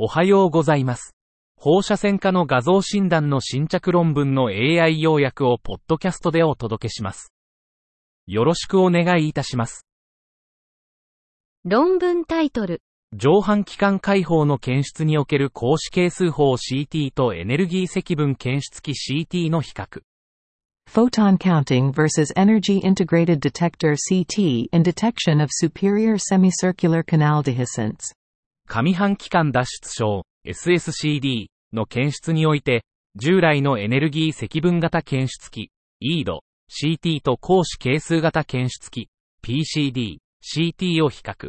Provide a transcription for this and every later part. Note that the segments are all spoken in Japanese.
おはようございます。放射線科の画像診断の新着論文の AI 要約をポッドキャストでお届けします。よろしくお願いいたします。論文タイトル、上半期間解放の検出における格子係数法 CT とエネルギー積分検出器 CT の比較。Photon counting versus energy integrated detector CT in detection of superior semicircular canal dehiscence. 上半期間脱出症 SSCD の検出において、従来のエネルギー積分型検出器 EID、CT と格子係数型検出器 PCD、CT を比較。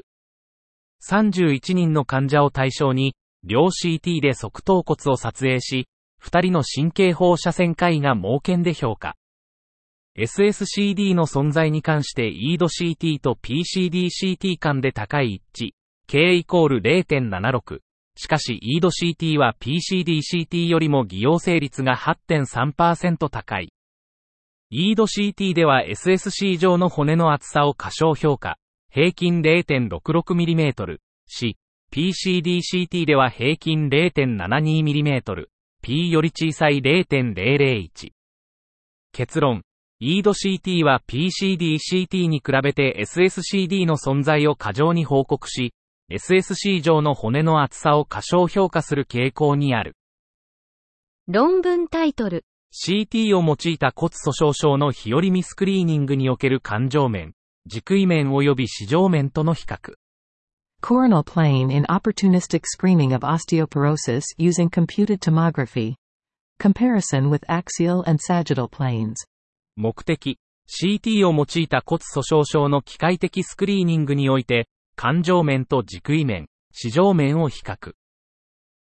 31人の患者を対象に、両 CT で側頭骨を撮影し、2人の神経放射線科医が盲検で評価。SSCD の存在に関して EID-CT と PCD-CT 間で高い一致。K イコール0.76。しかし EID-CT は PCD-CT よりも偽陽性率が8.3%高い。EID-CT では SSC 上の骨の厚さを過小評価。平均 0.66mm し、PCD-CT では平均 0.72mm、P より小さい0.001。結論。EID-CT は PCD-CT に比べて SSCD の存在を過剰に報告し、SSC 上の骨の厚さを過小評価する傾向にある。論文タイトル、CT を用いた骨粗鬆症の日和見スクリーニングにおける感情面、軸位面及び視上面との比較。Coronal plane in opportunistic screening of osteoporosis using computed tomography. Comparison with axial and sagittal planes. 目的、CT を用いた骨粗鬆症の機械的スクリーニングにおいて、感情面と軸位面、視上面を比較。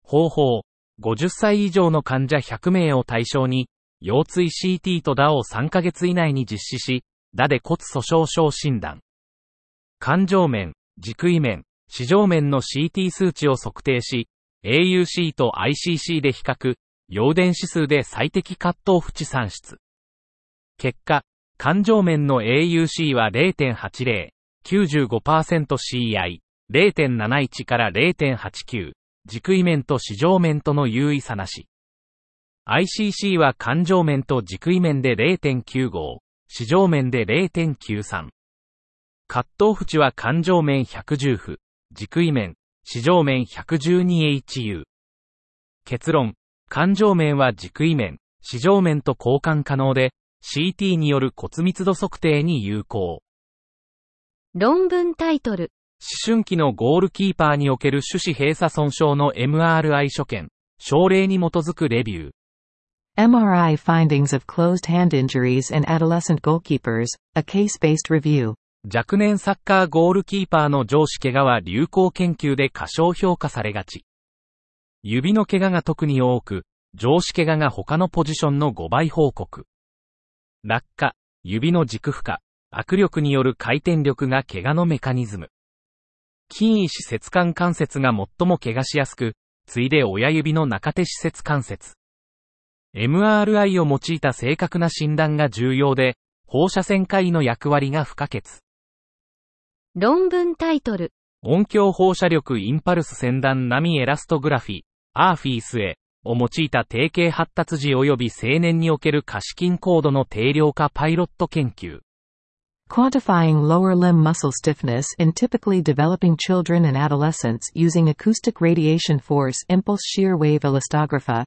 方法、50歳以上の患者100名を対象に、腰椎 CT と DA を3ヶ月以内に実施し、DA で骨粗鬆症診断。感情面、軸位面、視上面の CT 数値を測定し、AUC と ICC で比較、陽電指数で最適カットオフ値算出。結果、感情面の AUC は0.80、95%CI、0.71から0.89、軸位面と視上面との優位差なし。ICC は感情面と軸位面で0.95、視上面で0.93。カットオフ値は感情面110負、軸位面、視上面 112HU。結論、感情面は軸位面、視上面と交換可能で、CT による骨密度測定に有効。論文タイトル、思春期のゴールキーパーにおける手指閉鎖損傷の MRI 所見、症例に基づくレビュー。MRI findings of closed hand injuries in adolescent goalkeepers, a case-based review. 若年サッカーゴールキーパーの上司怪我は流行研究で過小評価されがち。指の怪我が特に多く、上司怪我が他のポジションの5倍報告。落下、指の軸負荷、握力による回転力が怪我のメカニズム。筋萎節間関節が最も怪我しやすく、次いで親指の中手施設関節。MRI を用いた正確な診断が重要で、放射線科医の役割が不可欠。論文タイトル、音響放射力インパルス先端波エラストグラフィ、アーフィースへ、を用いた定型発達時及び青年における可視筋高度の定量化パイロット研究。Quantifying lower limb muscle stiffness in typically developing children and adolescents using acoustic radiation force impulse shear wave elastography,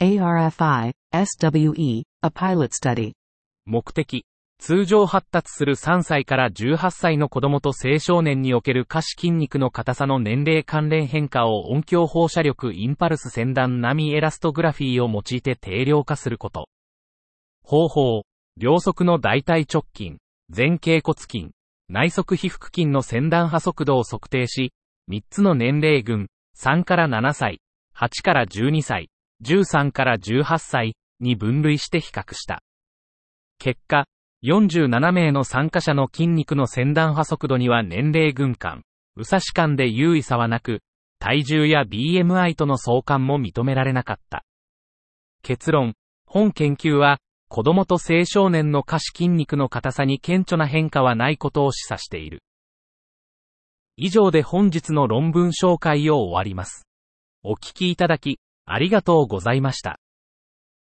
ARFI, SWE, a pilot study. 目的。通常発達する3歳から18歳の子供と青少年における下肢筋肉の硬さの年齢関連変化を音響放射力インパルス先端波エラストグラフィーを用いて定量化すること。方法。両側の大腿直筋、前頸骨筋、内側皮腹筋の先端波速度を測定し、3つの年齢群、3から7歳、8から12歳、13から18歳に分類して比較した。結果、47名の参加者の筋肉の先端波速度には年齢群間、右差し間で優位差はなく、体重や BMI との相関も認められなかった。結論、本研究は、子供と青少年の下肢筋肉の硬さに顕著な変化はないことを示唆している。以上で本日の論文紹介を終わります。お聞きいただき、ありがとうございました。